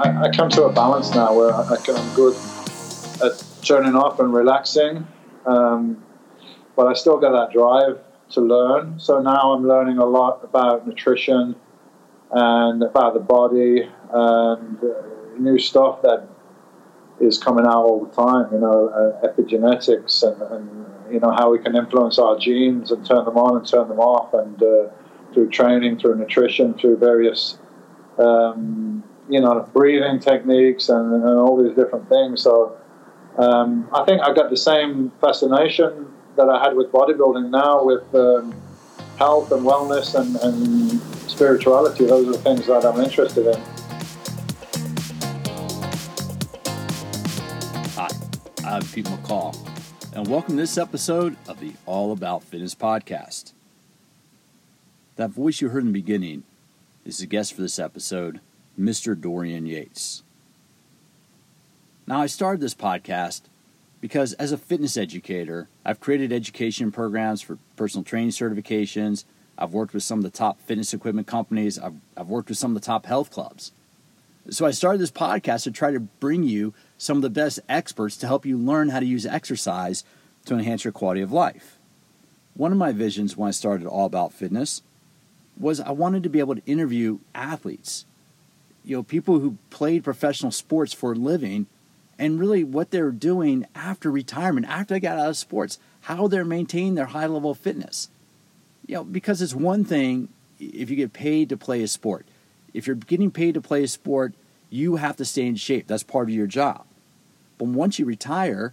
I, I, come to a balance now where I, am good at turning off and relaxing, um, but I still get that drive to learn. So now I'm learning a lot about nutrition and about the body and uh, new stuff that is coming out all the time. You know, uh, epigenetics and, and, you know how we can influence our genes and turn them on and turn them off, and uh, through training, through nutrition, through various um, you know breathing techniques and, and, all these different things. So um, I think I got the same fascination that I had with bodybuilding now with um, health and wellness and, and spirituality. Those are the things that I'm interested in. Hi, I'm Pete McCall, and welcome to this episode of the All About Fitness podcast. That voice you heard in the beginning is the guest for this episode, Mr. Dorian Yates. Now, I started this podcast because as a fitness educator, I've created education programs for personal training certifications. I've worked with some of the top fitness equipment companies. I've, I've worked with some of the top health clubs. So I started this podcast to try to bring you some of the best experts to help you learn how to use exercise to enhance your quality of life. One of my visions when I started All About Fitness was I wanted to be able to interview athletes, you know, people who played professional sports for a living and really what they're doing after retirement, after they got out of sports, how they're maintaining their high level of fitness. You know, because it's one thing if you get paid to play a sport if you're getting paid to play a sport, you have to stay in shape. That's part of your job. But once you retire,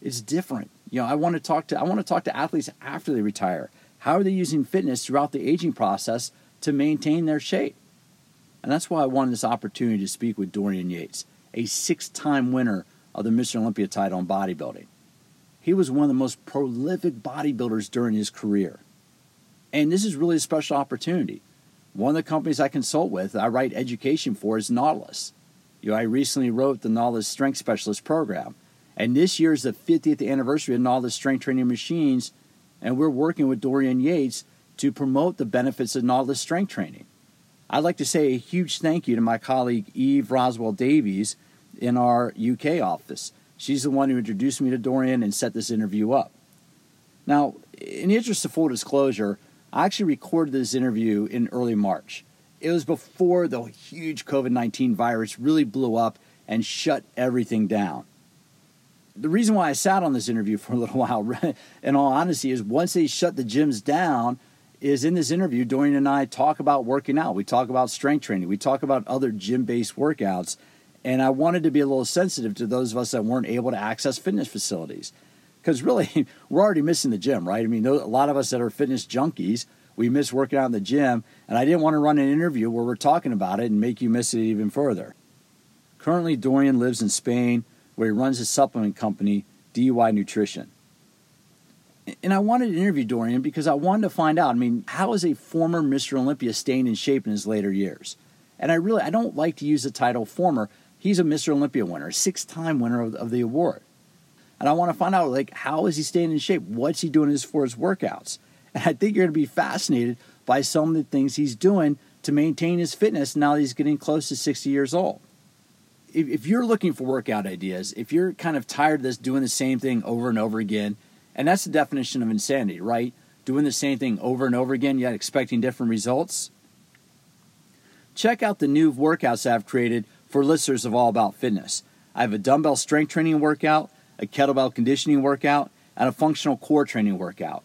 it's different. You know, I want to talk to I want to talk to athletes after they retire. How are they using fitness throughout the aging process to maintain their shape? And that's why I wanted this opportunity to speak with Dorian Yates, a six-time winner of the Mr. Olympia title in bodybuilding. He was one of the most prolific bodybuilders during his career. And this is really a special opportunity one of the companies I consult with, I write education for, is Nautilus. You know, I recently wrote the Nautilus Strength Specialist program, and this year is the 50th anniversary of Nautilus Strength Training Machines, and we're working with Dorian Yates to promote the benefits of Nautilus Strength Training. I'd like to say a huge thank you to my colleague Eve Roswell Davies in our UK office. She's the one who introduced me to Dorian and set this interview up. Now, in the interest of full disclosure, I actually recorded this interview in early March. It was before the huge COVID 19 virus really blew up and shut everything down. The reason why I sat on this interview for a little while, in all honesty, is once they shut the gyms down, is in this interview, Dorian and I talk about working out. We talk about strength training. We talk about other gym based workouts. And I wanted to be a little sensitive to those of us that weren't able to access fitness facilities because really we're already missing the gym, right? I mean, a lot of us that are fitness junkies, we miss working out in the gym, and I didn't want to run an interview where we're talking about it and make you miss it even further. Currently, Dorian lives in Spain, where he runs his supplement company, DY Nutrition. And I wanted to interview Dorian because I wanted to find out. I mean, how is a former Mr. Olympia staying in shape in his later years? And I really, I don't like to use the title former. He's a Mr. Olympia winner, six-time winner of, of the award and I want to find out like how is he staying in shape? What's he doing for his workouts? And I think you're going to be fascinated by some of the things he's doing to maintain his fitness now that he's getting close to 60 years old. If, if you're looking for workout ideas, if you're kind of tired of this doing the same thing over and over again, and that's the definition of insanity, right? Doing the same thing over and over again, yet expecting different results. Check out the new workouts I've created for listeners of All About Fitness. I have a dumbbell strength training workout a kettlebell conditioning workout, and a functional core training workout.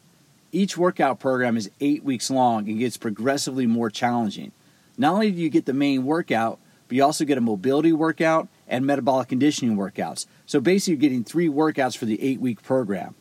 Each workout program is eight weeks long and gets progressively more challenging. Not only do you get the main workout, but you also get a mobility workout and metabolic conditioning workouts. So basically, you're getting three workouts for the eight week program.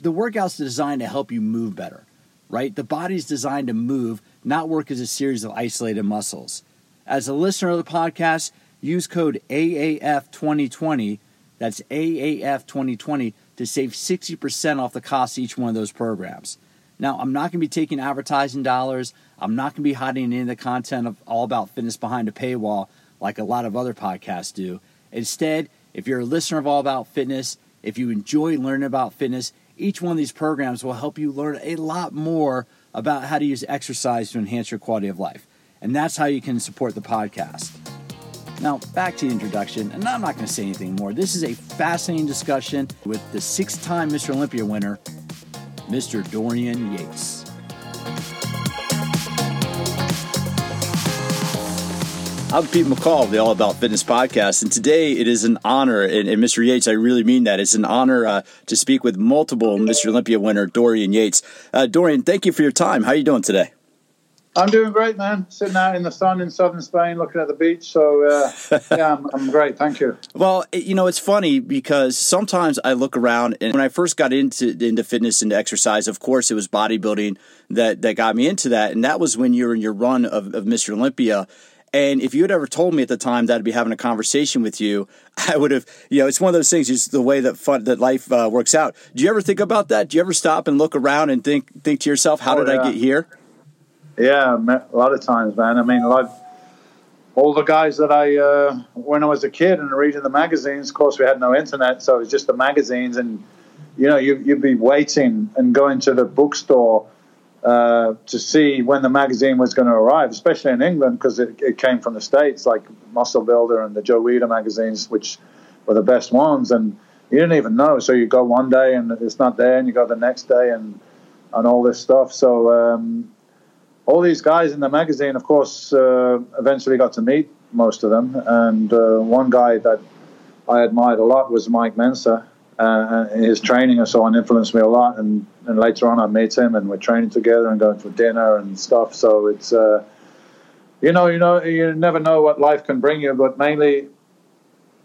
The workouts designed to help you move better, right? The body's designed to move, not work as a series of isolated muscles. As a listener of the podcast, use code AAF2020 that's AAF 2020 to save 60% off the cost of each one of those programs. Now, I'm not going to be taking advertising dollars. I'm not going to be hiding any of the content of All About Fitness behind a paywall like a lot of other podcasts do. Instead, if you're a listener of All About Fitness, if you enjoy learning about fitness, each one of these programs will help you learn a lot more about how to use exercise to enhance your quality of life. And that's how you can support the podcast. Now, back to the introduction, and I'm not going to say anything more. This is a fascinating discussion with the six time Mr. Olympia winner, Mr. Dorian Yates. I'm Pete McCall of the All About Fitness podcast, and today it is an honor, and, and Mr. Yates, I really mean that. It's an honor uh, to speak with multiple Mr. Olympia winner Dorian Yates. Uh, Dorian, thank you for your time. How are you doing today? I'm doing great, man. Sitting out in the sun in southern Spain, looking at the beach. So uh, yeah, I'm, I'm, great. Thank you. Well, you know, it's funny because sometimes I look around, and when I first got into into fitness and exercise, of course, it was bodybuilding that that got me into that, and that was when you were in your run of, of Mr. Olympia. And if you had ever told me at the time that I'd be having a conversation with you, I would have, you know, it's one of those things, just the way that fun, that life uh, works out. Do you ever think about that? Do you ever stop and look around and think think to yourself, how oh, did yeah. I get here? Yeah, a lot of times, man. I mean, like all the guys that I, uh, when I was a kid and reading the magazines, of course, we had no internet, so it was just the magazines, and you know, you, you'd be waiting and going to the bookstore uh, to see when the magazine was going to arrive, especially in England because it, it, came from the States, like Muscle Builder and the Joe Weider magazines, which were the best ones. And you didn't even know. So you go one day and it's not there, and you go the next day and, and all this stuff. So um, all these guys in the magazine, of course, uh, eventually got to meet most of them. And uh, one guy that I admired a lot was Mike Mentzer uh, his training and so on influenced me a lot. And, and later on, I met him, and we're training together and going for dinner and stuff. So it's, uh, you know, you know, you never know what life can bring you, but mainly,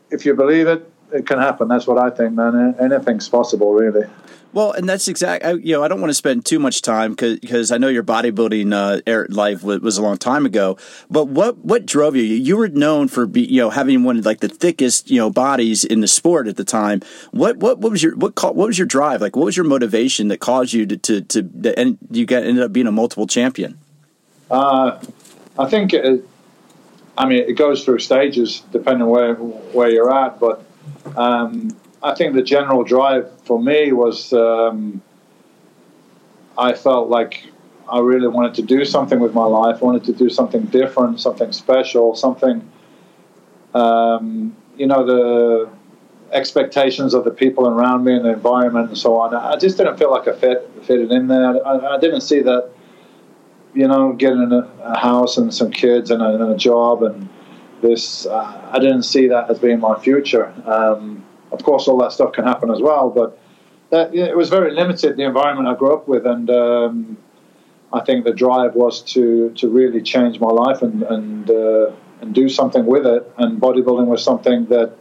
if you believe it, it can happen. That's what I think, man. Anything's possible, really. Well, and that's exactly you know I don't want to spend too much time because I know your bodybuilding uh, life was a long time ago. But what what drove you? You were known for be, you know having one of like the thickest you know bodies in the sport at the time. What what, what was your what what was your drive? Like what was your motivation that caused you to to, to and you got ended up being a multiple champion? Uh, I think it, I mean it goes through stages depending where where you're at, but. Um, I think the general drive for me was um, I felt like I really wanted to do something with my life. I wanted to do something different, something special, something. Um, you know the expectations of the people around me and the environment and so on. I just didn't feel like I fit fitted in there. I, I didn't see that. You know, getting a, a house and some kids and a, and a job and this. Uh, I didn't see that as being my future. Um, of course, all that stuff can happen as well, but that, it was very limited, the environment I grew up with, and um, I think the drive was to, to really change my life and, and, uh, and do something with it. And bodybuilding was something that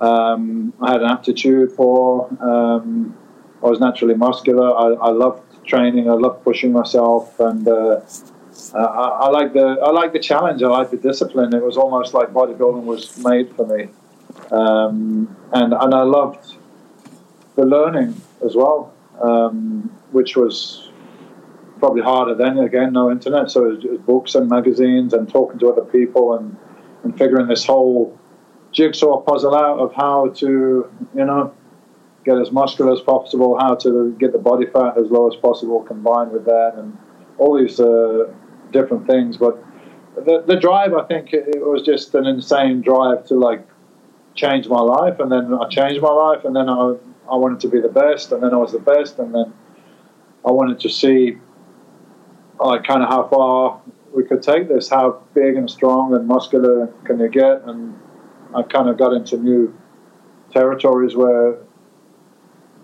um, I had an aptitude for. Um, I was naturally muscular. I, I loved training. I loved pushing myself, and uh, I, I like the I like the challenge. I like the discipline. It was almost like bodybuilding was made for me. Um, and and I loved the learning as well, um, which was probably harder then. Again, no internet, so it was books and magazines and talking to other people and and figuring this whole jigsaw puzzle out of how to you know get as muscular as possible, how to get the body fat as low as possible, combined with that, and all these uh, different things. But the, the drive, I think, it was just an insane drive to like change my life, and then I changed my life, and then I I wanted to be the best, and then I was the best, and then I wanted to see like kind of how far we could take this, how big and strong and muscular can you get, and I kind of got into new territories where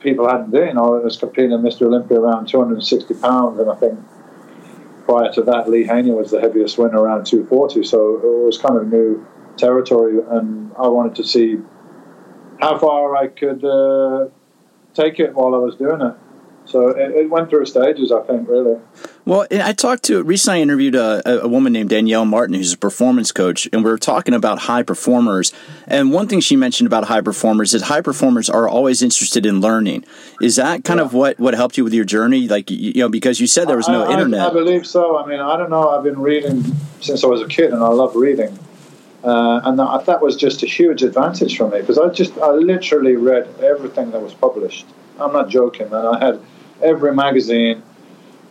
people hadn't been. I was competing in Mr. Olympia around 260 pounds, and I think prior to that, Lee Haney was the heaviest winner around 240. So it was kind of new territory, and I wanted to see how far I could uh, take it while I was doing it. So it, it, went through stages, I think, really. Well, I talked to recently. I interviewed a, a, woman named Danielle Martin, who's a performance coach, and we were talking about high performers. And one thing she mentioned about high performers is high performers are always interested in learning. Is that kind yeah. of what, what helped you with your journey? Like you know, because you said there was no I, internet. I, I believe so. I mean, I don't know. I've been reading since I was a kid, and I love reading. Uh, and that, that was just a huge advantage for me because I just I literally read everything that was published. I'm not joking, man. I had every magazine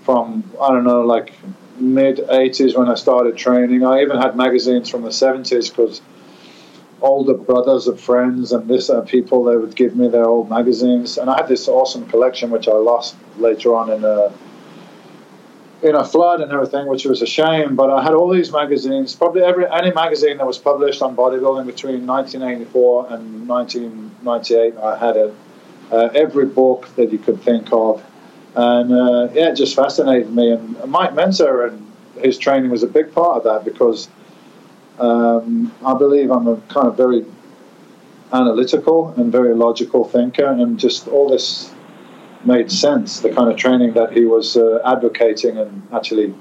from I don't know like mid 80s when I started training. I even had magazines from the 70s because older brothers of friends and this uh, people. They would give me their old magazines, and I had this awesome collection which I lost later on in a in a flood and everything, which was a shame. But I had all these magazines, probably every any magazine that was published on bodybuilding between 1984 and 1998. I had it. Uh, every book that you could think of, and uh, yeah, it just fascinated me. And Mike Mentzer and his training was a big part of that because um, I believe I'm a kind of very analytical and very logical thinker, and just all this made sense. The kind of training that he was uh, advocating, and actually,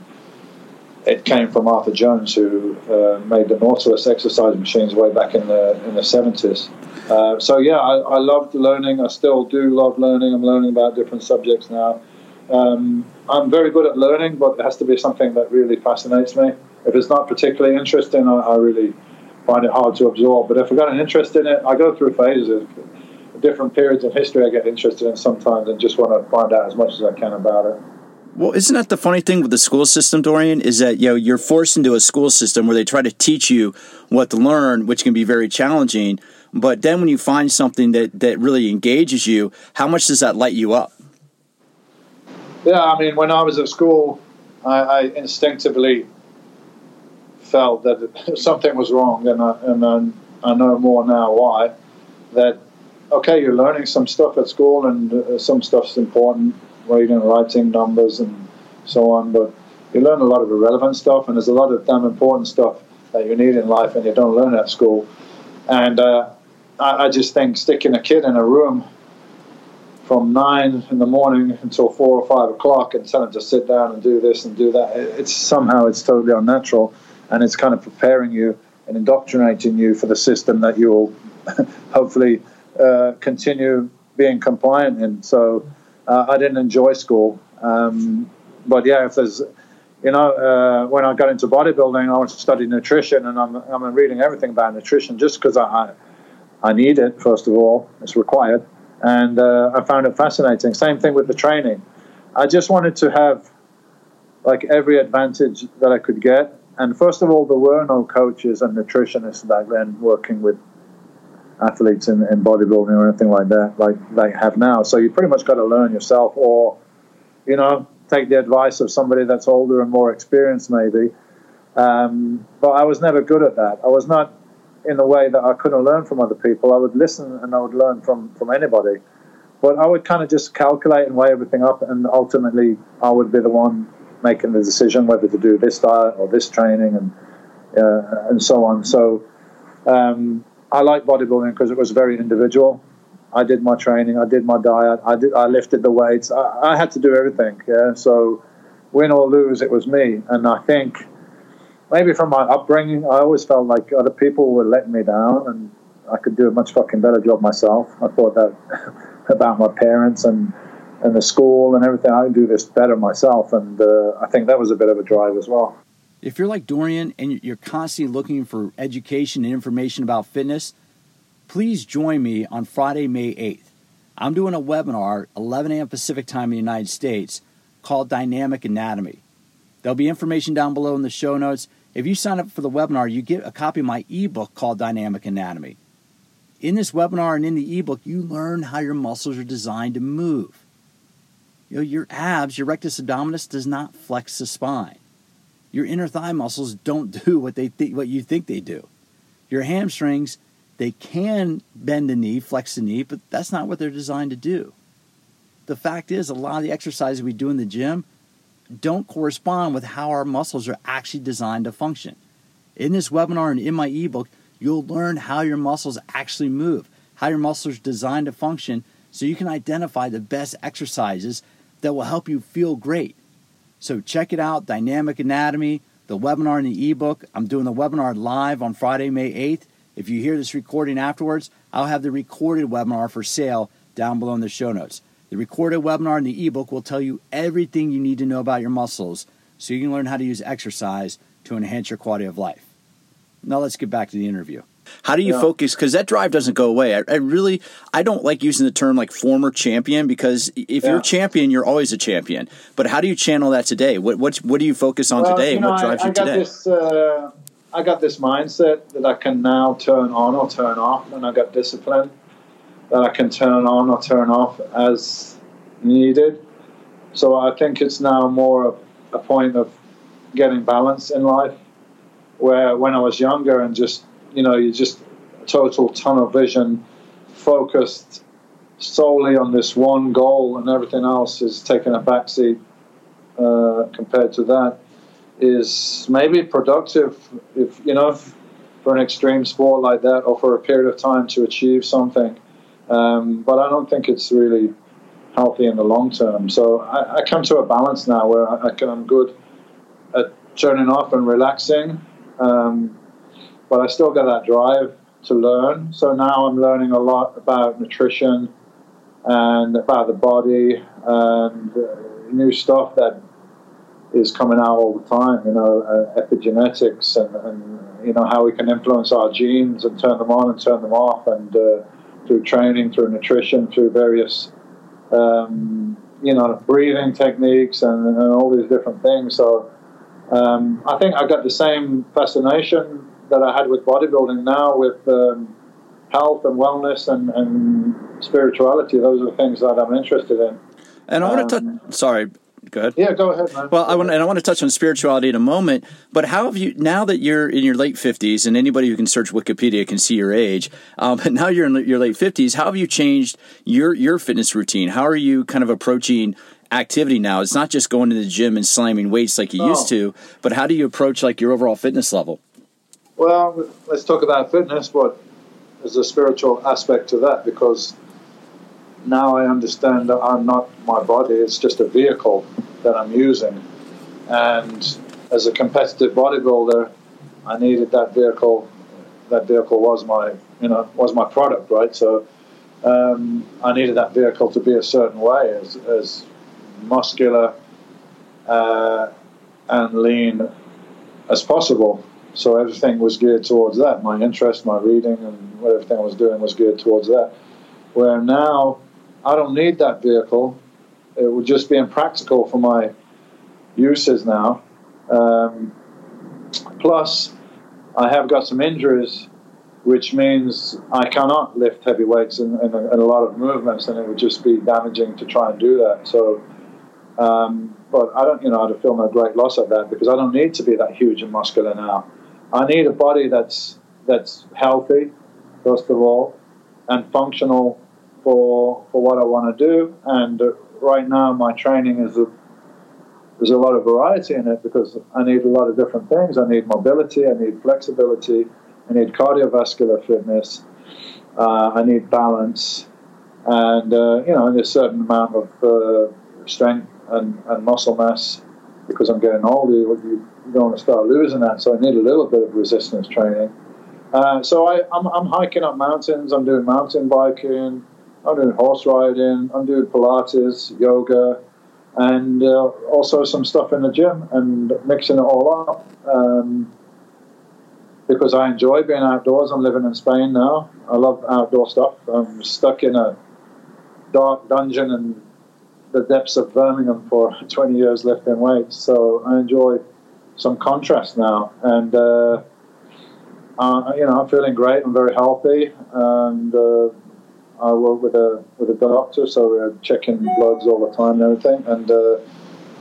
it came from Arthur Jones, who uh, made the Nautilus exercise machines way back in the in the seventies. Uh, so yeah, I, I, loved learning. I still do love learning. I'm learning about different subjects now. Um, I'm very good at learning, but it has to be something that really fascinates me. If it's not particularly interesting, I, I really find it hard to absorb. But if I've got an interest in it, I go through phases different periods of history I get interested in sometimes and just want to find out as much as I can about it. Well, isn't that the funny thing with the school system, Dorian? Is that you know you're forced into a school system where they try to teach you what to learn, which can be very challenging. But then when you find something that that really engages you, how much does that light you up? Yeah, I mean, when I was at school, I, I instinctively felt that something was wrong, and I, and I, know more now why. That okay, you're learning some stuff at school, and uh, some stuff's important, reading, writing, numbers, and so on. But you learn a lot of irrelevant stuff, and there's a lot of damn important stuff that you need in life, and you don't learn at school. And uh, I, I just think sticking a kid in a room from nine in the morning until four or five o'clock and telling them to sit down and do this and do that, it's somehow it's totally unnatural, and it's kind of preparing you and indoctrinating you for the system that you'll hopefully uh, continue being compliant in. So uh, I didn't enjoy school. Um, but yeah, if there's, you know, uh, when I got into bodybuilding, I wanted to study nutrition, and I'm, I'm reading everything about nutrition just because I need it, first of all, it's required. And uh, I found it fascinating. Same thing with the training. I just wanted to have like every advantage that I could get. And first of all, there were no coaches and nutritionists back then working with athletes in, in bodybuilding or anything like that, like they have now. So you pretty much got to learn yourself, or you know, take the advice of somebody that's older and more experienced, maybe. Um, but I was never good at that. I was not in a way that I couldn't learn from other people. I would listen and I would learn from from anybody. But I would kind of just calculate and weigh everything up, and ultimately I would be the one making the decision whether to do this diet or this training and uh, and so on. So um, I like bodybuilding because it was very individual. I did my training, I did my diet, I did, I lifted the weights. I, I had to do everything. Yeah, so win or lose, it was me. And I think maybe from my upbringing, I always felt like other people were letting me down, and I could do a much fucking better job myself. I thought that about my parents and and the school and everything. I can do this better myself, and uh, I think that was a bit of a drive as well. If you're like Dorian and you're constantly looking for education and information about fitness, please join me on Friday, May 8th. I'm doing a webinar, 11 a.m. Pacific time in the United States, called Dynamic Anatomy. There'll be information down below in the show notes. If you sign up for the webinar, you get a copy of my ebook called Dynamic Anatomy. In this webinar and in the ebook, you learn how your muscles are designed to move. You know, your abs, your rectus abdominis does not flex the spine. Your inner thigh muscles don't do what they think what you think they do. Your hamstrings, they can bend the knee, flex the knee, but that's not what they're designed to do. The fact is, a lot of the exercises we do in the gym don't correspond with how our muscles are actually designed to function. In this webinar and in my ebook, you'll learn how your muscles actually move, how your muscles are designed to function, so you can identify the best exercises that will help you feel great. So check it out, Dynamic Anatomy, the webinar and the ebook. I'm doing the webinar live on Friday, May 8th. If you hear this recording afterwards, I'll have the recorded webinar for sale down below in the show notes. The recorded webinar and the ebook will tell you everything you need to know about your muscles so you can learn how to use exercise to enhance your quality of life. Now let's get back to the interview. How do you yeah. focus? Because that drive doesn't go away. I, I, really, I don't like using the term like former champion because if yeah. you're a champion, you're always a champion. But how do you channel that today? What what what do you focus on well, today? You know, what drives I, I you today? This, uh, I got this mindset that I can now turn on or turn off, and I got discipline that I can turn on or turn off as needed. So I think it's now more a, a point of getting balance in life. Where when I was younger and just you know you just total tunnel vision, focused solely on this one goal, and everything else is taking a backseat uh, compared to that is maybe productive if you know for an extreme sport like that or for a period of time to achieve something um, but I don't think it's really healthy in the long term so I, I come to a balance now where I, I can, I'm good at turning off and relaxing um, but I still get that drive to learn so now I'm learning a lot about nutrition and about the body and uh, new stuff that is coming out all the time. You know, uh, epigenetics and, and, you know how we can influence our genes and turn them on and turn them off, and uh, through training, through nutrition, through various um, you know breathing techniques and, and, all these different things. So um, I think I got the same fascination that I had with bodybuilding now with. Um, health and wellness and, and spirituality those are the things that i'm interested in and I want to touch. Sorry, Go ahead. Yeah, go ahead, man. Well, I want and I want to touch on spirituality in a moment. But how have you now that you're in your late fifties, and anybody who can search Wikipedia can see your age. Um, but now you're in your late fifties. How have you changed your your fitness routine? How are you kind of approaching activity now? It's not just going to the gym and slamming weights like you used to, but how do you approach like your overall fitness level? Well, let's talk about fitness. But there's a spiritual aspect to that because now I understand that I'm not my body, it's just a vehicle that I'm using. And as a competitive bodybuilder, I needed that vehicle. That vehicle was my, you know, was my product, right? So um, I needed that vehicle to be a certain way, as, as muscular uh, and lean as possible. So everything was geared towards that. My interest, my reading, and everything I was doing was geared towards that. Where now I don't need that vehicle. It would just be impractical for my uses now. Um, plus, I have got some injuries, which means I cannot lift heavy weights in, in, a, in a lot of movements, and it would just be damaging to try and do that. So, um, but I don't, you know, I'd feel no great loss at that because I don't need to be that huge and muscular now. I need a body that's that's healthy, first of all, and functional for for what I want to do. And right now, my training is a there's a lot of variety in it because I need a lot of different things. I need mobility, I need flexibility, I need cardiovascular fitness, uh, I need balance, and uh, you know, a certain amount of uh, strength and, and muscle mass because I'm getting older. You, you don't want to start losing that, so I need a little bit of resistance training. Uh, so I, I'm, I'm hiking up mountains. I'm doing mountain biking. I'm doing horse riding, I'm doing Pilates, yoga, and uh, also some stuff in the gym and mixing it all up. Um, because I enjoy being outdoors. I'm living in Spain now. I love outdoor stuff. I'm stuck in a dark dungeon in the depths of Birmingham for 20 years lifting weights. So I enjoy some contrast now. And, uh, uh, you know, I'm feeling great. I'm very healthy. And uh, I work with a with a doctor, so we're checking bloods all the time and everything, and uh,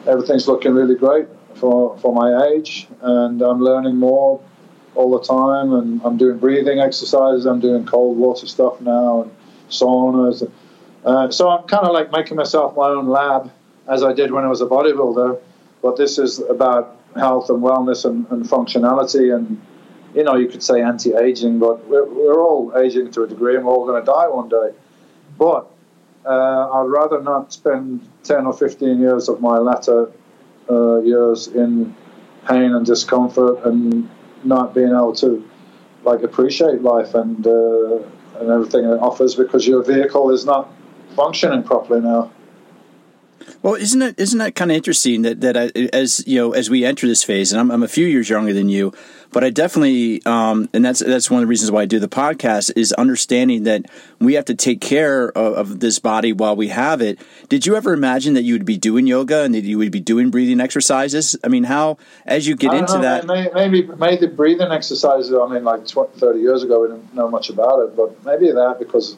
everything's looking really great for for my age, and I'm learning more all the time, and I'm doing breathing exercises, I'm doing cold water stuff now, and saunas. Uh, so I'm kind of like making myself my own lab, as I did when I was a bodybuilder, but this is about health and wellness and, and functionality and you know, you could say anti-aging, but we're, we're all aging to a degree, and we're all going to die one day. But uh, I'd rather not spend 10 or 15 years of my latter uh, years in pain and discomfort and not being able to like appreciate life and uh, and everything it offers because your vehicle is not functioning properly now. Well, isn't it isn't that kind of interesting that that I, as you know as we enter this phase, and I'm, I'm a few years younger than you, but I definitely, um, and that's that's one of the reasons why I do the podcast is understanding that we have to take care of, of, this body while we have it. Did you ever imagine that you would be doing yoga and that you would be doing breathing exercises? I mean, how as you get into know, that, maybe maybe breathing exercises. I mean, like 20, 30 years ago, we didn't know much about it, but maybe that because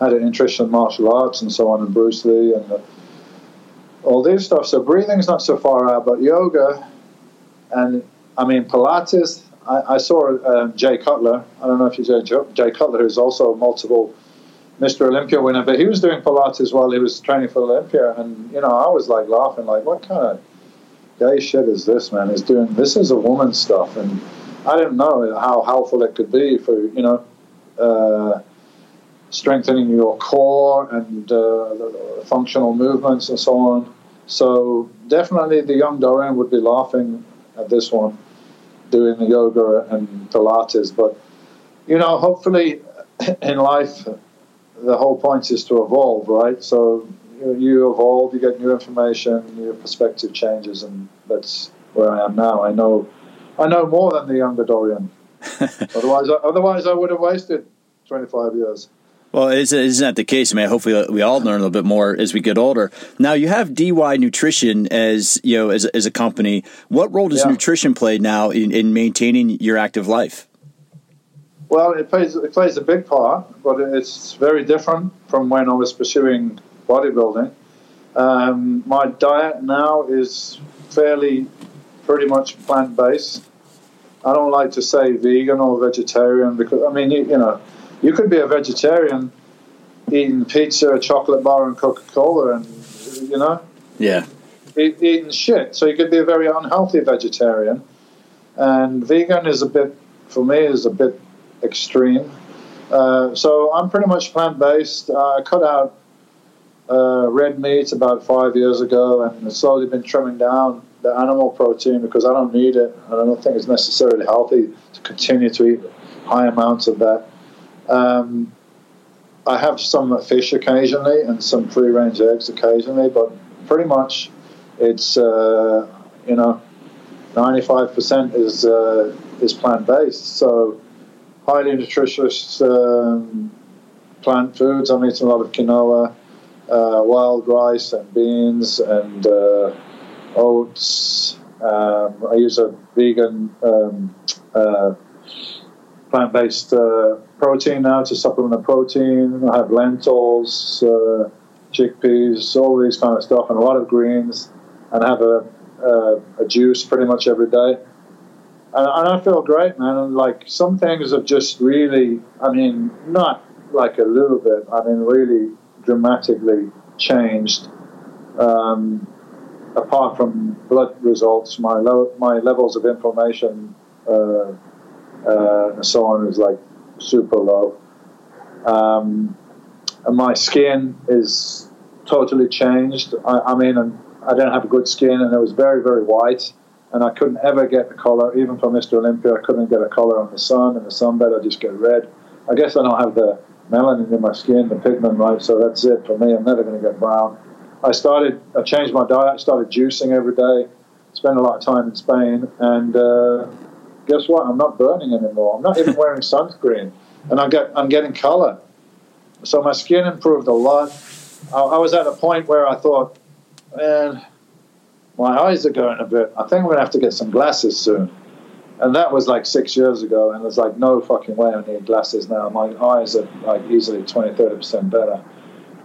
I had an interest in martial arts and so on, and Bruce Lee and. The, all this stuff. So breathing's not so far out, but yoga, and I mean Pilates. I, I saw um, Jay Cutler. I don't know if you know Jay Cutler, who's also a multiple Mr. Olympia winner, but he was doing Pilates while he was training for Olympia, and you know I was like laughing, like what kind of gay shit is this, man? He's doing this is a woman's stuff, and I didn't know how helpful it could be for you know. Uh, strengthening your core and uh, functional movements and so on. So definitely the young Dorian would be laughing at this one, doing the yoga and Pilates. But, you know, hopefully in life, the whole point is to evolve, right? So you, you evolve, you get new information, your perspective changes, and that's where I am now. I know, I know more than the younger Dorian. otherwise, otherwise I would have wasted 25 years. Well, isn't, isn't that the case? I mean, hopefully we all learn a little bit more as we get older. Now, you have DY Nutrition as you know as, as a company. What role does yeah. nutrition play now in, in maintaining your active life? Well, it plays it plays a big part, but it's very different from when I was pursuing bodybuilding. Um, my diet now is fairly pretty much plant based. I don't like to say vegan or vegetarian because I mean you, you know you could be a vegetarian eating pizza, a chocolate bar, and Coca Cola, and you know, yeah, eat, eating shit. So you could be a very unhealthy vegetarian. And vegan is a bit, for me, is a bit extreme. Uh, so I'm pretty much plant based. Uh, I cut out uh, red meat about five years ago, and slowly been trimming down the animal protein because I don't need it, and I don't think it's necessarily healthy to continue to eat high amounts of that. Um, I have some fish occasionally and some free range eggs occasionally, but pretty much it's uh, you know 95% is uh, is plant based. So highly nutritious um, plant foods. I'm eating a lot of quinoa, uh, wild rice, and beans and uh, oats. Um, I use a vegan um, uh, plant based uh, protein now to supplement the protein. I have lentils, uh, chickpeas, all these kind of stuff, and a lot of greens, and have a, a, a juice pretty much every day. And, and, I feel great, man. And like some things have just really, I mean, not like a little bit, I mean, really dramatically changed. Um, apart from blood results, my, lo- my levels of inflammation uh, uh, and so on is like super low. Um, and my skin is totally changed. I, I mean, I don't have good skin, and it was very, very white. And I couldn't ever get the color, even for Mr. Olympia. I couldn't get a color on the sun. In the sunbed, I just get red. I guess I don't have the melanin in my skin, the pigment, right? So that's it for me. I'm never going to get brown. I started, I changed my diet, started juicing every day, spent a lot of time in Spain, and uh, guess what? I'm not burning anymore. I'm not even wearing sunscreen, and I get I'm getting color. So my skin improved a lot. I, I was at a point where I thought, man, my eyes are going a bit. I think I'm gonna have to get some glasses soon. And that was like six years ago, and it's like no fucking way I need glasses now. My eyes are like easily 20, 30 percent better,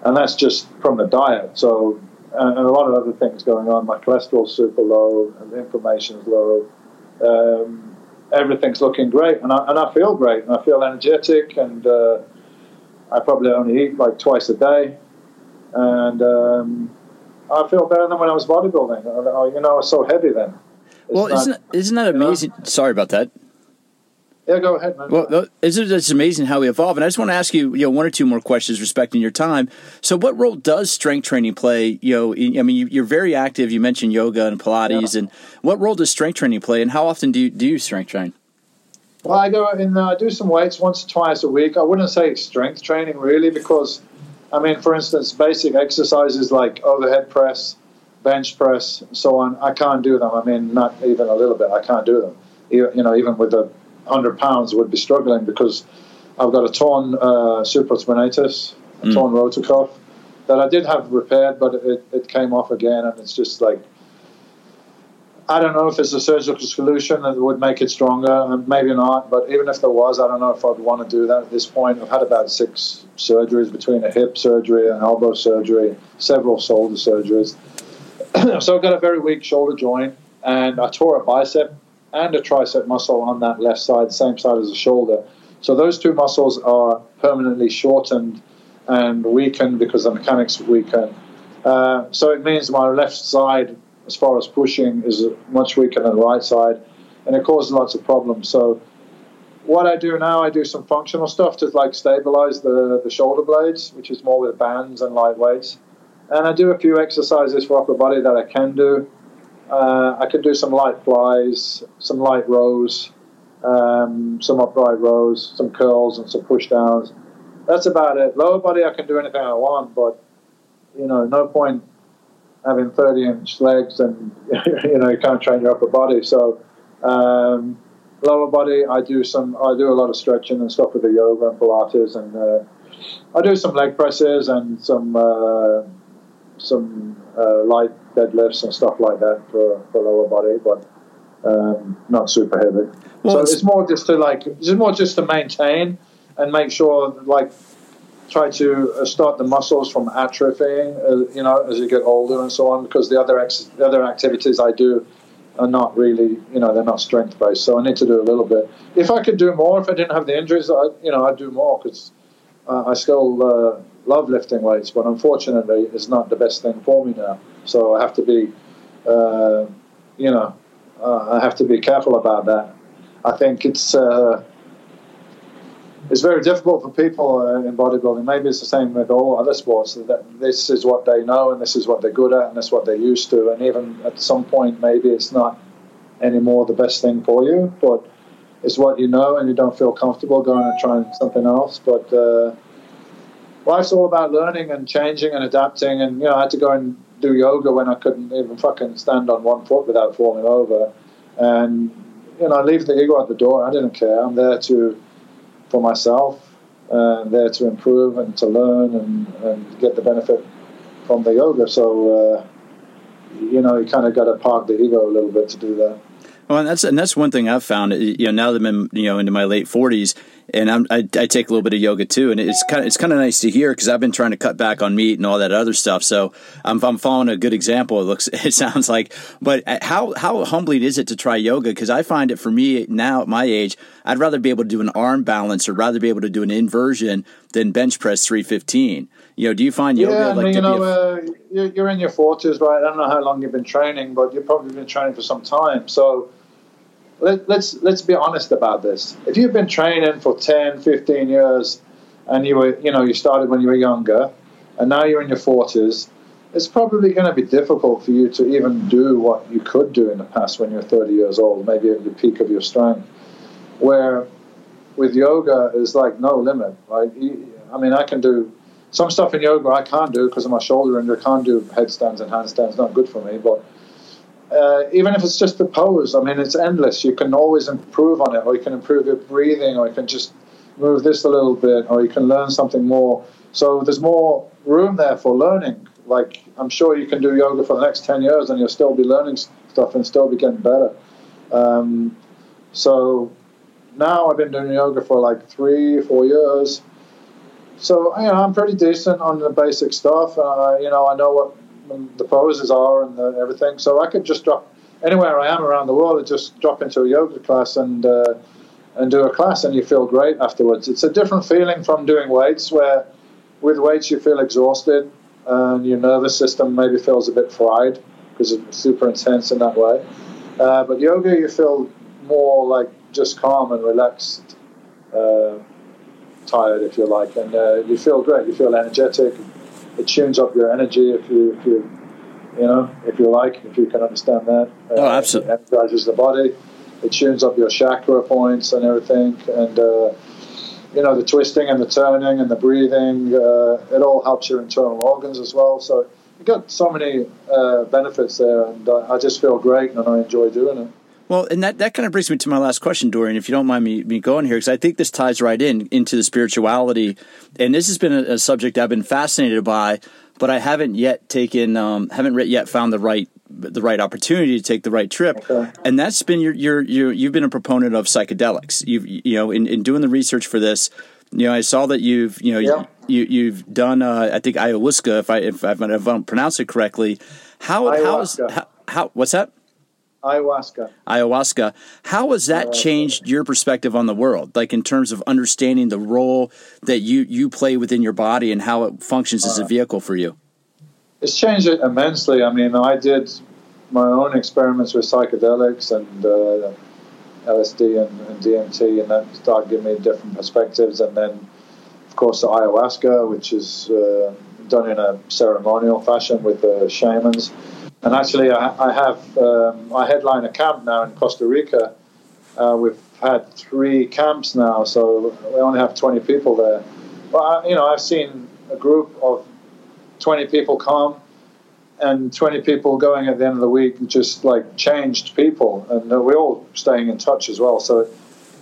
and that's just from the diet. So and a lot of other things going on. My cholesterol's super low, and the inflammation's low. Um, everything's looking great, and I, and I feel great, and I feel energetic, and uh, I probably only eat like twice a day, and um, I feel better than when I was bodybuilding. I, you know, I was so heavy then. It's well, not, isn't isn't that amazing? Know? Sorry about that. Yeah, go ahead, man. Well, it's, it's amazing how we evolve, and I just want to ask you, you know, one or two more questions respecting your time. So, what role does strength training play? You know, in, I mean, you, are very active. You mentioned yoga and Pilates, yeah. and what role does strength training play, and how often do you do you strength train? Well, I go and uh, do some weights once or twice a week. I wouldn't say strength training really, because I mean, for instance, basic exercises like overhead press, bench press, so on. I can't do them. I mean, not even a little bit. I can't do them. You, you know, even with the hundred pounds, would be struggling because I've got a torn uh, supraspinatus, a mm. torn rotator cuff that I did have repaired, but it, it came off again, and it's just like I don't know if it's a surgical solution that would make it stronger, maybe not. But even if there was, I don't know if I'd want to do that at this point. I've had about six surgeries between a hip surgery, an elbow surgery, several shoulder surgeries. so I've got a very weak shoulder joint, and I tore a bicep and a tricep muscle on that left side, same side as the shoulder. So those two muscles are permanently shortened and weakened because the mechanics weaken. Uh, so it means my left side as far as pushing is much weaker than the right side, and it causes lots of problems. So what I do now, I do some functional stuff to like stabilize the, the shoulder blades, which is more with bands and light weights. And I do a few exercises for upper body that I can do. Uh, I can do some light flies, some light rows, um, some upright rows, some curls, and some push downs. That's about it. Lower body, I can do anything I want, but you know, no point having 30 inch legs and you know you can't train your upper body so um, lower body I do some I do a lot of stretching and stuff with the yoga and Pilates and uh, I do some leg presses and some uh, some uh, light deadlifts and stuff like that for, for lower body but um, not super heavy well, so it's, it's more just to like it's more just to maintain and make sure like try to uh, start the muscles from atrophying, uh, you know, as you get older and so on, because the other ex- the other activities I do are not really, you know, they're not strength based. So I need to do a little bit. If I could do more, if I didn't have the injuries, I, you know, I'd do more because uh, I still uh, love lifting weights, but unfortunately, it's not the best thing for me now. So I have to be, uh, you know, uh, I have to be careful about that. I think it's it's very difficult for people uh, in bodybuilding. Maybe it's the same with all other sports. That this is what they know, and this is what they're good at, and that's what they're used to. And even at some point, maybe it's not anymore the best thing for you, but it's what you know, and you don't feel comfortable going and trying something else. But uh, life's all about learning and changing and adapting. And you know, I had to go and do yoga when I couldn't even fucking stand on one foot without falling over. And you know, I leave the ego at the door. I didn't care. I'm there to for myself, uh, there to improve and to learn and, and get the benefit from the yoga. So, uh, you know, you kind of got to park the ego a little bit to do that. Well, and that's and that's one thing I've found. You know, now that I'm you know into my late forties, and I'm, I, I take a little bit of yoga too, and it's kind of it's kind of nice to hear because I've been trying to cut back on meat and all that other stuff. So I'm, I'm following a good example. It looks it sounds like, but uh, how how humbling is it to try yoga? Because I find it for me now at my age, I'd rather be able to do an arm balance or rather be able to do an inversion than bench press 315. You know, do you find yoga yeah, like you know, uh, you're in your forties, right? I don't know how long you've been training, but you've probably been training for some time. So let, let's let's be honest about this. If you've been training for 10, 15 years, and you were you know you started when you were younger, and now you're in your forties, it's probably going to be difficult for you to even do what you could do in the past when you're 30 years old, maybe at the peak of your strength. Where with yoga is like no limit, right? I mean, I can do some stuff in yoga I can't do because of my shoulder injury. I can't do headstands and handstands. Not good for me, but uh, even if it's just the pose, I mean, it's endless. You can always improve on it, or you can improve your breathing, or you can just move this a little bit, or you can learn something more. So there's more room there for learning. Like, I'm sure you can do yoga for the next 10 years and you'll still be learning stuff and still be getting better. Um, so now I've been doing yoga for like three, four years. So, you know, I'm pretty decent on the basic stuff. Uh, you know, I know what the poses are and the, everything. So I could just drop anywhere I am around the world and just drop into a yoga class and uh, and do a class, and you feel great afterwards. It's a different feeling from doing weights, where with weights you feel exhausted and your nervous system maybe feels a bit fried because it's super intense in that way. Uh, but yoga, you feel more like just calm and relaxed, uh, tired if you like, and uh, you feel great. You feel energetic it tunes up your energy if you if you you know if you like if you can understand that. Uh, oh, absolutely. It energizes the body. It tunes up your chakra points and everything, and uh, you know, the twisting and the turning and the breathing, uh, it all helps your internal organs as well. So you got so many uh, benefits there, and I just feel great and I enjoy doing it. Well, and that, that kind of brings me to my last question, Dorian, if you don't mind me, me going here, because I think this ties right in into the spirituality. And this has been a, a subject I've been fascinated by, but I haven't yet taken, um, haven't yet found the right the right opportunity to take the right trip, okay. and that's been your, your your you've been a proponent of psychedelics. You've you know in, in doing the research for this, you know I saw that you've you know yeah. you you've done uh, I think ayahuasca if I if I if I don't pronounce it correctly. How ayahuasca. how, how what's that? Ayahuasca. Ayahuasca. How has that changed your perspective on the world? Like in terms of understanding the role that you, you play within your body and how it functions as a uh, vehicle for you? It's changed it immensely. I mean, I did my own experiments with psychedelics and uh, LSD and, and, DMT, and that started giving me different perspectives. And then, of course, the ayahuasca, which is uh, done in a ceremonial fashion with the shamans and actually, I, I have um, I headline a camp now in Costa Rica. Uh, we've had three camps now, so we only have 20 people there. But I, you know, I've seen a group of 20 people come and 20 people going at the end of the week, just like changed people, and we're all staying in touch as well. So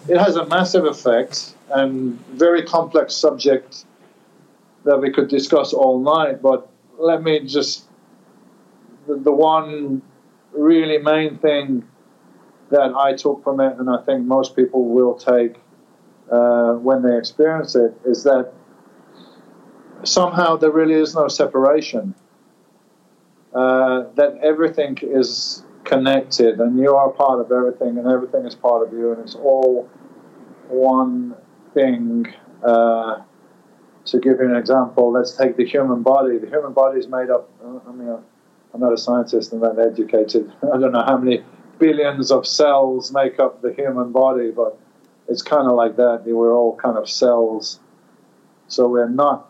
it has a massive effect and very complex subject that we could discuss all night. But let me just the, one really main thing that I took from it, and I think most people will take uh, when they experience it, is that somehow there really is no separation. Uh, that everything is connected, and you are part of everything, and everything is part of you, and it's all one thing. Uh, to give you an example, let's take the human body. The human body is made up. I mean, I'm not a scientist and not educated. I don't know how many billions of cells make up the human body, but it's kind of like that. We're all kind of cells. So we're not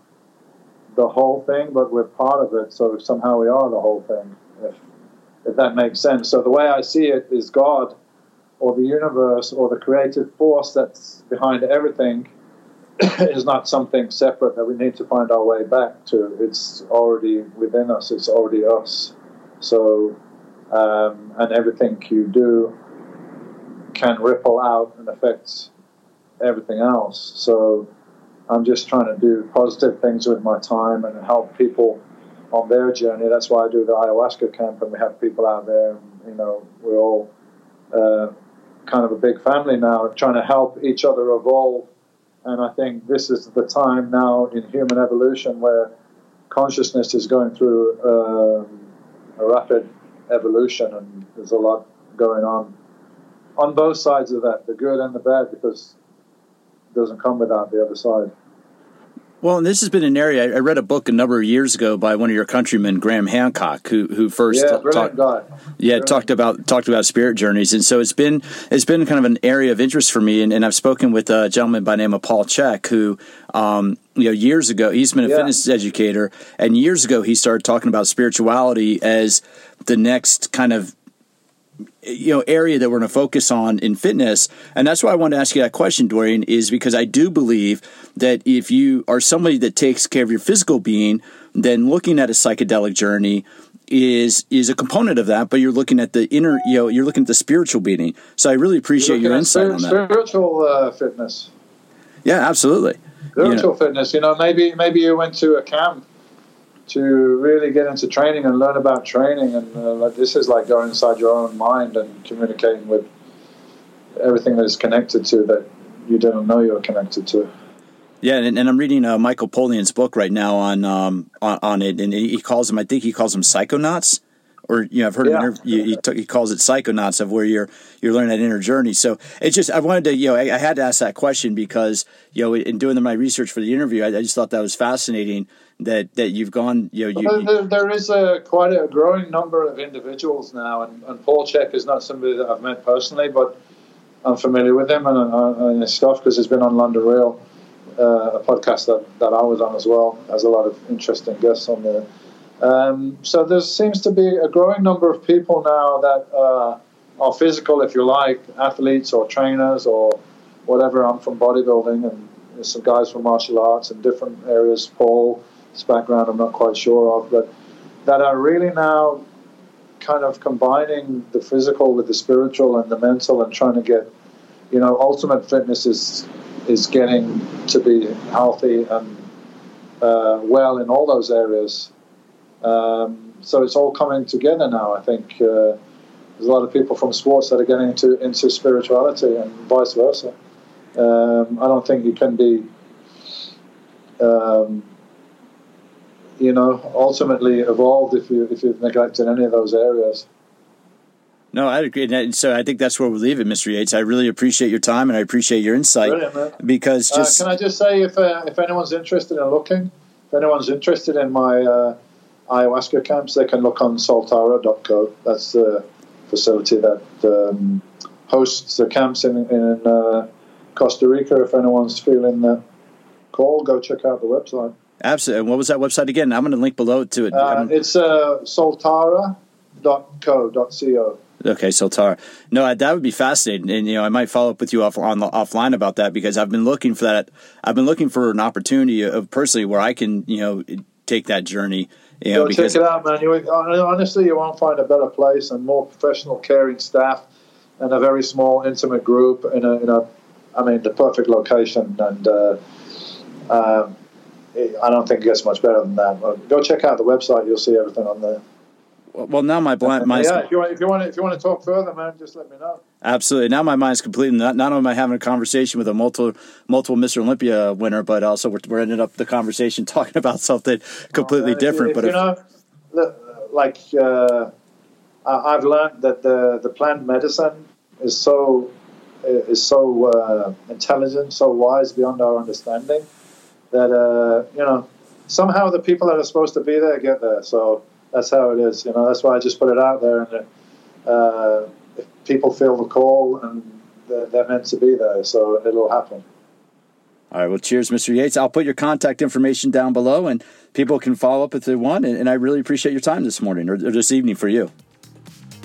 the whole thing, but we're part of it. So somehow we are the whole thing, if, if that makes sense. So the way I see it is God or the universe or the creative force that's behind everything is not something separate that we need to find our way back to. It's already within us. It's already us. So, um, and everything you do can ripple out and affect everything else. So, I'm just trying to do positive things with my time and help people on their journey. That's why I do the ayahuasca camp, and we have people out there. And, you know, we're all uh, kind of a big family now, trying to help each other evolve and I think this is the time now in human evolution where consciousness is going through um, a rapid evolution, and there's a lot going on on both sides of that, the good and the bad, because it doesn't come without the other side. Well, and this has been an area I read a book a number of years ago by one of your countrymen, Graham Hancock, who who first yeah, talked yeah brilliant. talked about talked about spirit journeys, and so it's been it's been kind of an area of interest for me, and, and I've spoken with a gentleman by the name of Paul Chek, who um, you know years ago he's been a yeah. fitness educator, and years ago he started talking about spirituality as the next kind of you know area that we're going to focus on in fitness. And that's why i wanted to ask you that question dorian is because i do believe that if you are somebody that takes care of your physical being then looking at a psychedelic journey is is a component of that but you're looking at the inner you know you're looking at the spiritual being so i really appreciate your insight on that. spiritual uh, fitness. Yeah absolutely. Spiritual you know. fitness you know maybe maybe you went to a camp to really get into training and learn about training. And uh, like, this is like going inside your own mind and communicating with everything that is connected to that you didn't know you were connected to. Yeah, and, and I'm reading uh, Michael Pollan's book right now on, um, on, on it, and he calls them. I think he calls them psychonauts or you know, I've heard yeah. him. He, t- he calls it psychonauts of where you're you're learning that inner journey. So it's just I wanted to you know I, I had to ask that question because you know in doing my research for the interview, I, I, just thought that was fascinating that that you've gone you know you, well, there, there is a quite a growing number of individuals now, and, and Paul Chek is not somebody that I've met personally, but I'm familiar with him and, and his stuff because he's been on London Real. Uh, a podcast that, that I was on as well. Has a lot of interesting guests on there. Um, so there seems to be a growing number of people now that uh, are physical, if you like, athletes or trainers or whatever. I'm from bodybuilding, and some guys from martial arts and different areas. Paul, his background I'm not quite sure of, but that are really now kind of combining the physical with the spiritual and the mental and trying to get, you know, ultimate fitness is is getting to be healthy and uh, well in all those areas. Um, so it's all coming together now. I think uh, there's a lot of people from sports that are getting into into spirituality and vice versa. Um, I don't think you can be, um, you know, ultimately evolved if you if you've neglected any of those areas. No, I agree. And so I think that's where we'll leave it, Mr. Yates. I really appreciate your time and I appreciate your insight. Because uh, just uh, can I just say, if uh, if anyone's interested in looking, if anyone's interested in my uh, ayahuasca camps, they can look on soltara.co. That's the facility that um, hosts the camps in in uh, Costa Rica. If anyone's feeling the call, go check out the website. Absolutely. And what was that website again? I'm going to link below to it. Uh, it's uh, soltara.co.co. Okay, Soltara. No, that would be fascinating, and you know, I might follow up with you off on offline about that because I've been looking for that. I've been looking for an opportunity of personally where I can, you know, take that journey. You know, Go because check it out, man. You, honestly, you won't find a better place and more professional, caring staff, and a very small, intimate group in a, in a I mean, the perfect location, and uh, um, I don't think it gets much better than that. But go check out the website; you'll see everything on there. Well, now my blind my yeah. If you want, if you want, to, if you want to talk further, man, just let me know. Absolutely. Now my mind's completely. Not, not only am I having a conversation with a multiple multiple Mr. Olympia winner, but also we're, we're ending up the conversation talking about something completely different. If, but if, you know, like uh, I've learned that the the plant medicine is so is so uh, intelligent, so wise beyond our understanding that uh, you know somehow the people that are supposed to be there get there. So that's how it is. You know, that's why I just put it out there, and uh, if people feel the call, and they're, they're meant to be there, so it'll happen. All right. Well, cheers, Mr. Yates. I'll put your contact information down below, and people can follow up if they want. And, and I really appreciate your time this morning or, or, this evening for you.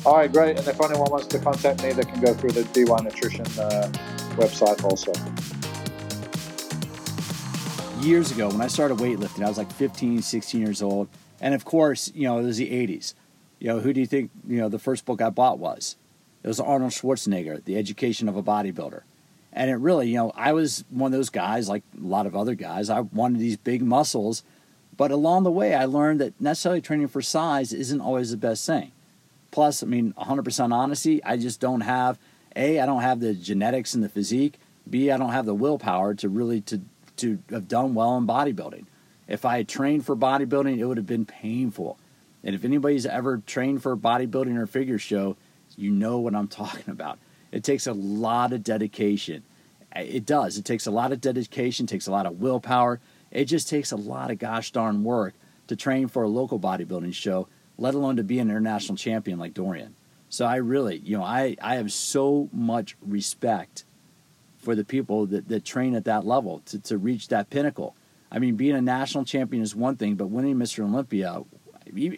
All right, great. And if anyone wants to contact me, they can go through the DY Nutrition uh, website also. Years ago, when I started weightlifting, I was like 15, 16 years old. And of course, you know, it was the 80s. You know, who do you think, you know, the first book I bought was? It was Arnold Schwarzenegger, The Education of a Bodybuilder. And it really, you know, I was one of those guys, like a lot of other guys. I wanted these big muscles. But along the way, I learned that necessarily training for size isn't always the best thing. Plus, I mean, 100% honesty, I just don't have, A, I don't have the genetics and the physique. B, I don't have the willpower to really to, to have done well in bodybuilding. If I had trained for bodybuilding, it would have been painful. And if anybody's ever trained for bodybuilding or figure show, you know what I'm talking about. It takes a lot of dedication. It does. It takes a lot of dedication, takes a lot of willpower. It just takes a lot of gosh darn work to train for a local bodybuilding show, let alone to be an international champion like Dorian. So I really, you know, I, I have so much respect for the people that, that train at that level to, to reach that pinnacle. I mean, being a national champion is one thing, but winning Mr. Olympia,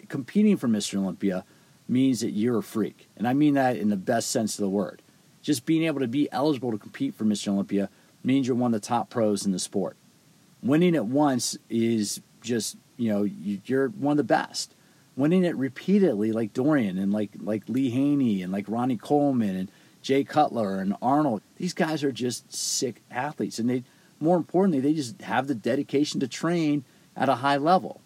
competing for Mr. Olympia, means that you're a freak. And I mean that in the best sense of the word. Just being able to be eligible to compete for Mr. Olympia means you're one of the top pros in the sport. Winning it once is just, you know, you're one of the best. Winning it repeatedly, like Dorian and like like Lee Haney and like Ronnie Coleman and Jay Cutler and Arnold, these guys are just sick athletes, and they more importantly, they just have the dedication to train at a high level.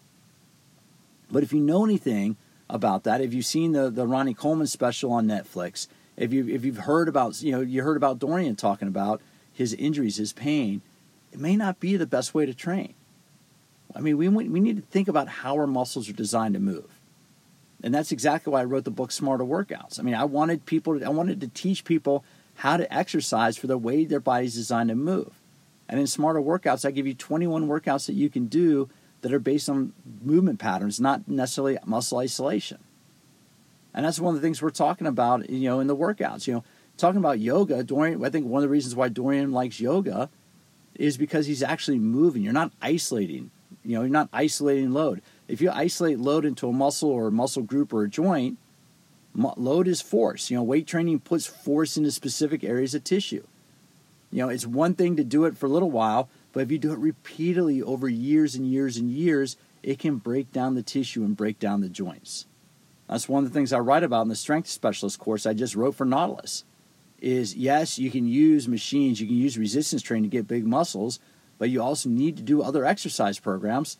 But if you know anything about that, if you've seen the, the Ronnie Coleman special on Netflix, if you if you've heard about you know you heard about Dorian talking about his injuries, his pain, it may not be the best way to train. I mean, we we need to think about how our muscles are designed to move, and that's exactly why I wrote the book Smarter Workouts. I mean, I wanted people, to, I wanted to teach people how to exercise for the way their body's designed to move. And in smarter workouts, I give you 21 workouts that you can do that are based on movement patterns, not necessarily muscle isolation. And that's one of the things we're talking about, you know, in the workouts. You know, talking about yoga, Dorian, I think one of the reasons why Dorian likes yoga is because he's actually moving. You're not isolating. You know, you're not isolating load. If you isolate load into a muscle or a muscle group or a joint, load is force. You know, weight training puts force into specific areas of tissue. You know, it's one thing to do it for a little while, But if you do it repeatedly over years and years and years, it can break down the tissue and break down the joints. That's one of the things I write about in the strength specialist course I just wrote for Nautilus. Is yes, you can use machines, you can use resistance training to get big muscles, but you also need to do other exercise programs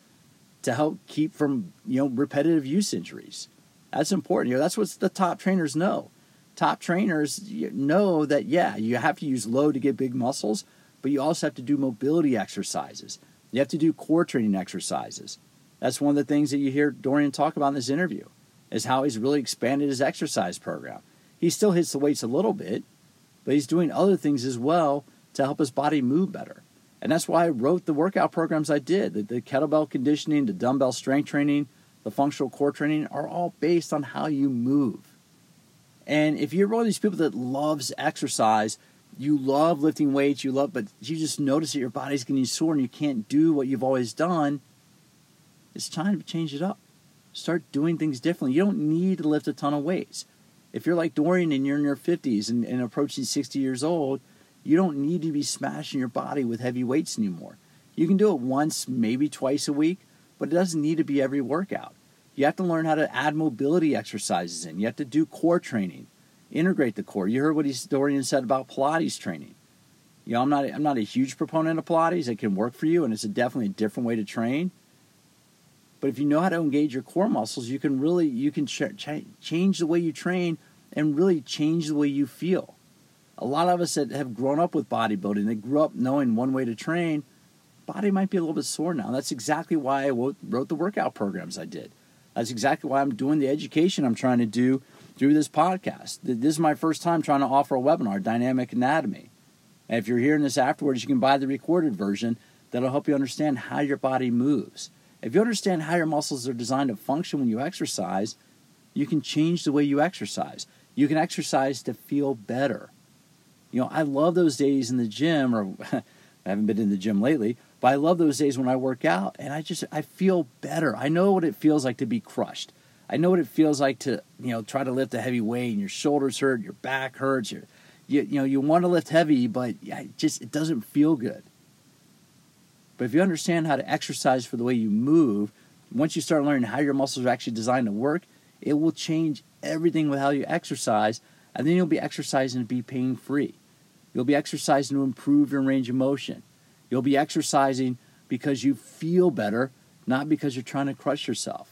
to help keep from you know repetitive use injuries. That's important. You know, that's what the top trainers know. Top trainers know that yeah, you have to use load to get big muscles, but you also have to do mobility exercises. You have to do core training exercises. That's one of the things that you hear Dorian talk about in this interview, is how he's really expanded his exercise program. He still hits the weights a little bit, but he's doing other things as well to help his body move better. And that's why I wrote the workout programs I did. The, the kettlebell conditioning, the dumbbell strength training, the functional core training are all based on how you move. And if you're one of these people that loves exercise, you love lifting weights, you love, but you just notice that your body's getting sore and you can't do what you've always done, it's time to change it up. Start doing things differently. You don't need to lift a ton of weights. If you're like Dorian and you're in your 50s and, and approaching 60 years old, you don't need to be smashing your body with heavy weights anymore. You can do it once, maybe twice a week, but it doesn't need to be every workout. You have to learn how to add mobility exercises in. You have to do core training integrate the core. You heard what Dorian said about Pilates training. You know, I'm not I'm not a huge proponent of Pilates. It can work for you, and it's a definitely a different way to train. But if you know how to engage your core muscles, you can really you can ch- ch- change the way you train and really change the way you feel. A lot of us that have grown up with bodybuilding, they grew up knowing one way to train. Body might be a little bit sore now. That's exactly why I wrote the workout programs I did. That's exactly why I'm doing the education I'm trying to do through this podcast. This is my first time trying to offer a webinar, Dynamic Anatomy. And if you're hearing this afterwards, you can buy the recorded version that'll help you understand how your body moves. If you understand how your muscles are designed to function when you exercise, you can change the way you exercise. You can exercise to feel better. You know, I love those days in the gym, or I haven't been in the gym lately, but I love those days when I work out and I just I feel better. I know what it feels like to be crushed. I know what it feels like to, you know, try to lift a heavy weight and your shoulders hurt, your back hurts, your, you, you know, you want to lift heavy, but it just it doesn't feel good. But if you understand how to exercise for the way you move, once you start learning how your muscles are actually designed to work, it will change everything with how you exercise, and then you'll be exercising to be pain free. You'll be exercising to improve your range of motion. You'll be exercising because you feel better, not because you're trying to crush yourself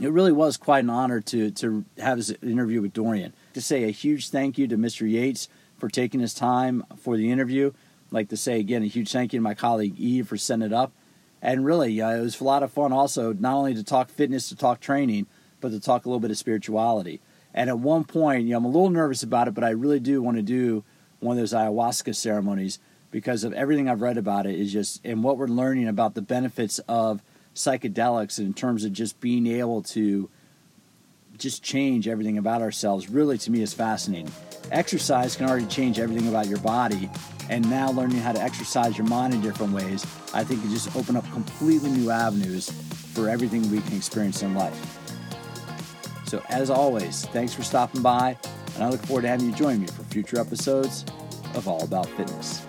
it really was quite an honor to to have this interview with Dorian. To say a huge thank you to Mr. Yates for taking his time for the interview. I'd like to say again a huge thank you to my colleague Eve for setting it up. And really, uh, it was a lot of fun also, not only to talk fitness, to talk training, but to talk a little bit of spirituality. And at one point, you know, I'm a little nervous about it, but I really do want to do one of those ayahuasca ceremonies because of everything I've read about it is just and what we're learning about the benefits of psychedelics in terms of just being able to just change everything about ourselves really to me is fascinating. Exercise can already change everything about your body, and now learning how to exercise your mind in different ways, I think, can just open up completely new avenues for everything we can experience in life. So, as always, thanks for stopping by, and I look forward to having you join me for future episodes of All About Fitness.